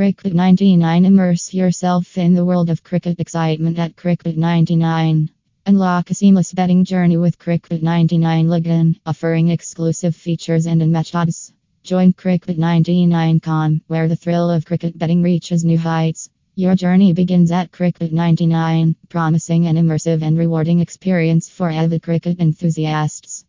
Cricket 99 Immerse yourself in the world of cricket excitement at Cricket 99. Unlock a seamless betting journey with Cricket 99 Login, offering exclusive features and unmatched odds. Join Cricket 99 Con, where the thrill of cricket betting reaches new heights. Your journey begins at Cricket 99, promising an immersive and rewarding experience for avid cricket enthusiasts.